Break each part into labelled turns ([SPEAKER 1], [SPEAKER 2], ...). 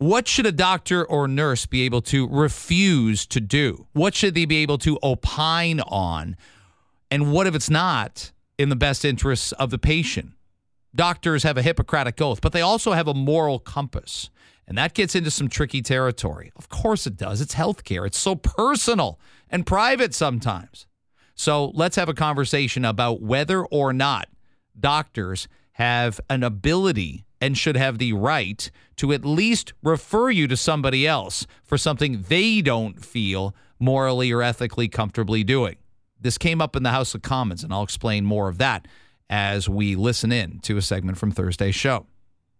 [SPEAKER 1] What should a doctor or nurse be able to refuse to do? What should they be able to opine on? And what if it's not in the best interests of the patient? Doctors have a Hippocratic oath, but they also have a moral compass. And that gets into some tricky territory. Of course it does. It's healthcare. It's so personal and private sometimes. So let's have a conversation about whether or not doctors have an ability and should have the right to at least refer you to somebody else for something they don't feel morally or ethically comfortably doing. This came up in the House of Commons, and I'll explain more of that as we listen in to a segment from Thursday's show.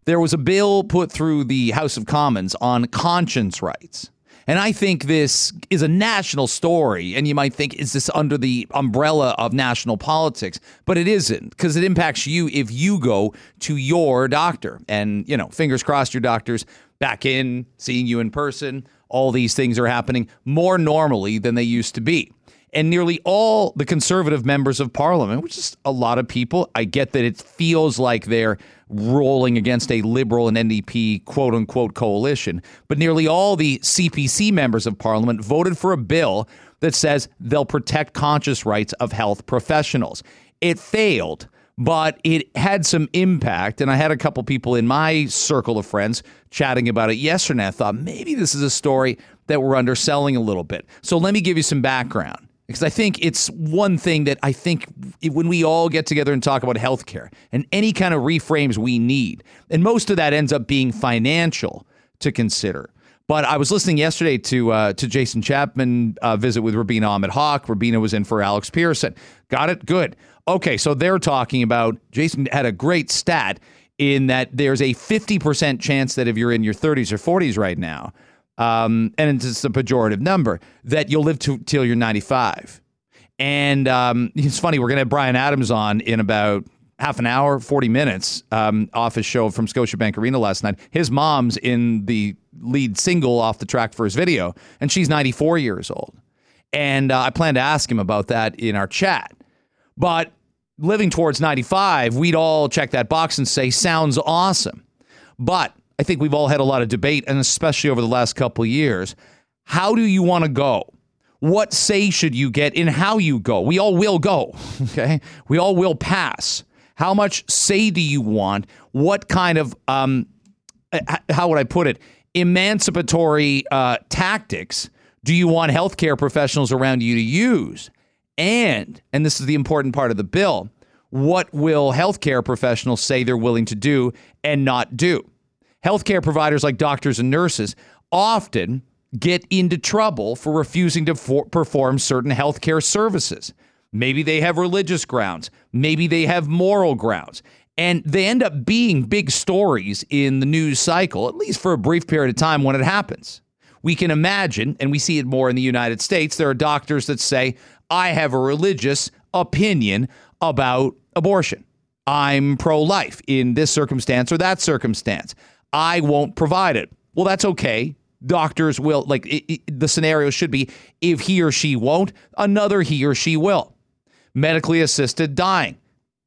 [SPEAKER 1] There was a bill put through the House of Commons on conscience rights. And I think this is a national story. And you might think, is this under the umbrella of national politics? But it isn't because it impacts you if you go to your doctor. And, you know, fingers crossed, your doctor's back in, seeing you in person. All these things are happening more normally than they used to be. And nearly all the conservative members of parliament, which is a lot of people, I get that it feels like they're rolling against a liberal and NDP quote unquote coalition. But nearly all the CPC members of parliament voted for a bill that says they'll protect conscious rights of health professionals. It failed, but it had some impact. And I had a couple people in my circle of friends chatting about it yesterday. I thought maybe this is a story that we're underselling a little bit. So let me give you some background because I think it's one thing that I think when we all get together and talk about healthcare and any kind of reframes we need, and most of that ends up being financial to consider. But I was listening yesterday to uh, to Jason Chapman uh, visit with Rubina Ahmed Haq. Rubina was in for Alex Pierson. Got it? Good. Okay, so they're talking about Jason had a great stat in that there's a 50% chance that if you're in your 30s or 40s right now, um, and it's a pejorative number, that you'll live to, till you're 95. And um, it's funny, we're going to have Bryan Adams on in about half an hour, 40 minutes um, off his show from Scotiabank Arena last night. His mom's in the lead single off the track for his video, and she's 94 years old. And uh, I plan to ask him about that in our chat. But living towards 95, we'd all check that box and say, sounds awesome. But I think we've all had a lot of debate, and especially over the last couple years. How do you want to go? What say should you get in how you go? We all will go, okay? We all will pass. How much say do you want? What kind of, um, how would I put it, emancipatory uh, tactics do you want healthcare professionals around you to use? And, and this is the important part of the bill, what will healthcare professionals say they're willing to do and not do? Healthcare providers like doctors and nurses often get into trouble for refusing to for- perform certain healthcare services. Maybe they have religious grounds, maybe they have moral grounds. And they end up being big stories in the news cycle, at least for a brief period of time when it happens. We can imagine, and we see it more in the United States, there are doctors that say, I have a religious opinion about abortion. I'm pro life in this circumstance or that circumstance. I won't provide it. Well, that's okay. Doctors will, like, it, it, the scenario should be if he or she won't, another he or she will. Medically assisted dying,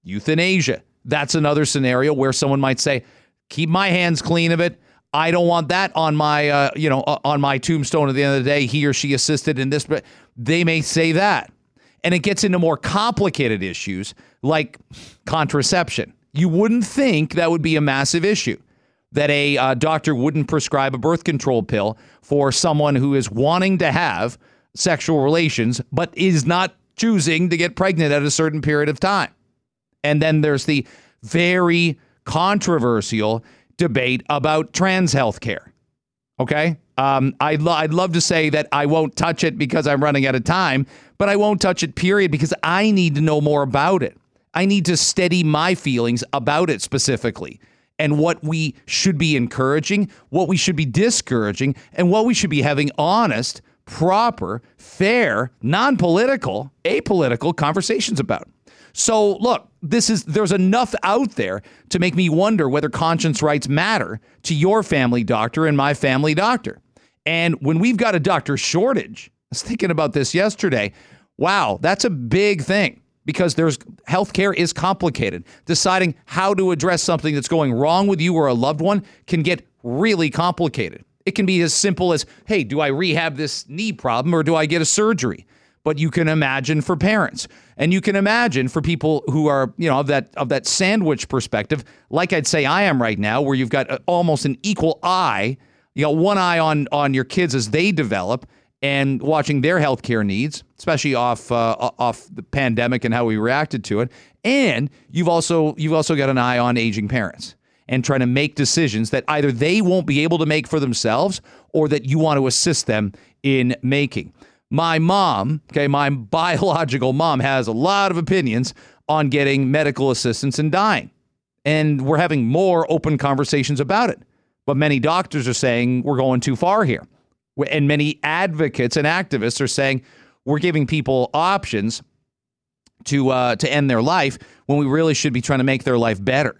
[SPEAKER 1] euthanasia. That's another scenario where someone might say, keep my hands clean of it. I don't want that on my, uh, you know, on my tombstone at the end of the day. He or she assisted in this, but they may say that. And it gets into more complicated issues like contraception. You wouldn't think that would be a massive issue that a uh, doctor wouldn't prescribe a birth control pill for someone who is wanting to have sexual relations but is not choosing to get pregnant at a certain period of time. And then there's the very controversial debate about trans health care. Okay? Um, I'd, lo- I'd love to say that I won't touch it because I'm running out of time, but I won't touch it, period, because I need to know more about it. I need to steady my feelings about it specifically and what we should be encouraging, what we should be discouraging, and what we should be having honest, proper, fair, non political, apolitical conversations about. So, look, this is there's enough out there to make me wonder whether conscience rights matter to your family doctor and my family doctor. And when we've got a doctor shortage, I was thinking about this yesterday. Wow, that's a big thing because there's healthcare is complicated. Deciding how to address something that's going wrong with you or a loved one can get really complicated. It can be as simple as, hey, do I rehab this knee problem or do I get a surgery? But you can imagine for parents, and you can imagine for people who are, you know, of that of that sandwich perspective, like I'd say I am right now, where you've got uh, almost an equal eye. You got one eye on on your kids as they develop, and watching their healthcare needs, especially off uh, off the pandemic and how we reacted to it. And you've also you've also got an eye on aging parents and trying to make decisions that either they won't be able to make for themselves or that you want to assist them in making. My mom, okay, my biological mom has a lot of opinions on getting medical assistance and dying. And we're having more open conversations about it. But many doctors are saying we're going too far here. And many advocates and activists are saying we're giving people options to uh, to end their life when we really should be trying to make their life better.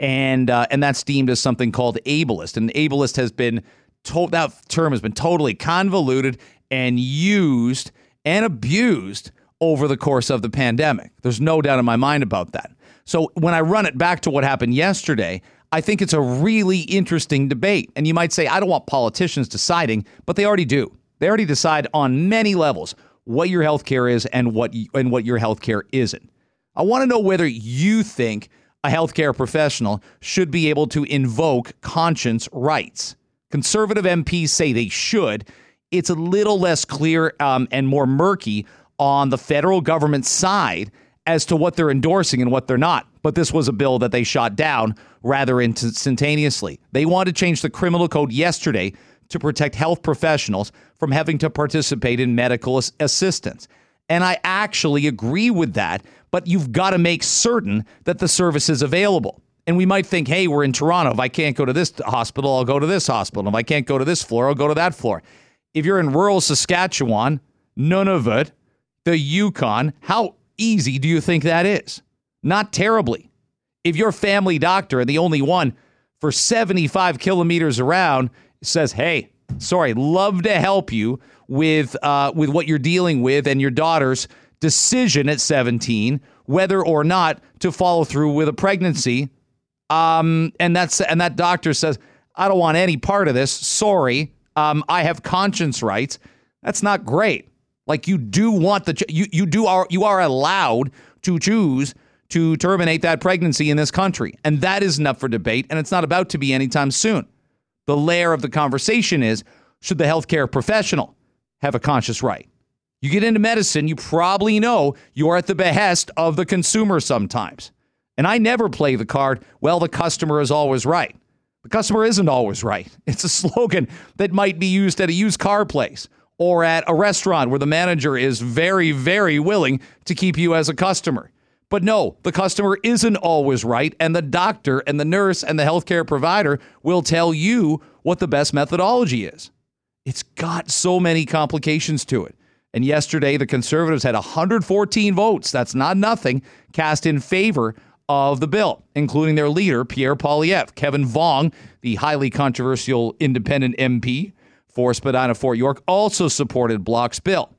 [SPEAKER 1] And uh, and that's deemed as something called ableist. And ableist has been to- that term has been totally convoluted and used and abused over the course of the pandemic. There's no doubt in my mind about that. So when I run it back to what happened yesterday, I think it's a really interesting debate. And you might say, I don't want politicians deciding, but they already do. They already decide on many levels what your health care is and what and what your health care isn't. I want to know whether you think a healthcare professional should be able to invoke conscience rights. Conservative MPs say they should, it's a little less clear um, and more murky on the federal government side as to what they're endorsing and what they're not. But this was a bill that they shot down rather instantaneously. They wanted to change the criminal code yesterday to protect health professionals from having to participate in medical assistance. And I actually agree with that, but you've got to make certain that the service is available. And we might think, hey, we're in Toronto. If I can't go to this hospital, I'll go to this hospital. If I can't go to this floor, I'll go to that floor. If you're in rural Saskatchewan, Nunavut, the Yukon, how easy do you think that is? Not terribly. If your family doctor and the only one for 75 kilometers around says, hey, sorry, love to help you with, uh, with what you're dealing with and your daughter's decision at 17, whether or not to follow through with a pregnancy. Um, and that's and that doctor says, I don't want any part of this. Sorry um, I have conscience rights. That's not great. Like you do want the you you do are you are allowed to choose to terminate that pregnancy in this country, and that isn't up for debate, and it's not about to be anytime soon. The layer of the conversation is should the healthcare professional have a conscious right? You get into medicine, you probably know you're at the behest of the consumer sometimes. And I never play the card, well, the customer is always right. The customer isn't always right. It's a slogan that might be used at a used car place or at a restaurant where the manager is very, very willing to keep you as a customer. But no, the customer isn't always right, and the doctor and the nurse and the healthcare provider will tell you what the best methodology is. It's got so many complications to it. And yesterday, the conservatives had 114 votes. That's not nothing cast in favor of the bill, including their leader, Pierre Poilievre. Kevin Vuong, the highly controversial independent MP for Spadina Fort York, also supported Block's bill.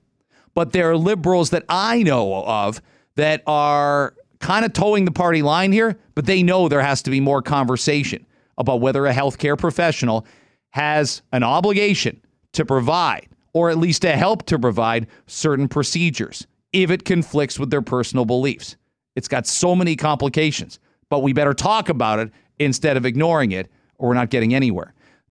[SPEAKER 1] But there are liberals that I know of that are kind of toeing the party line here, but they know there has to be more conversation about whether a healthcare professional has an obligation to provide, or at least to help to provide, certain procedures if it conflicts with their personal beliefs. It's got so many complications, but we better talk about it instead of ignoring it, or we're not getting anywhere.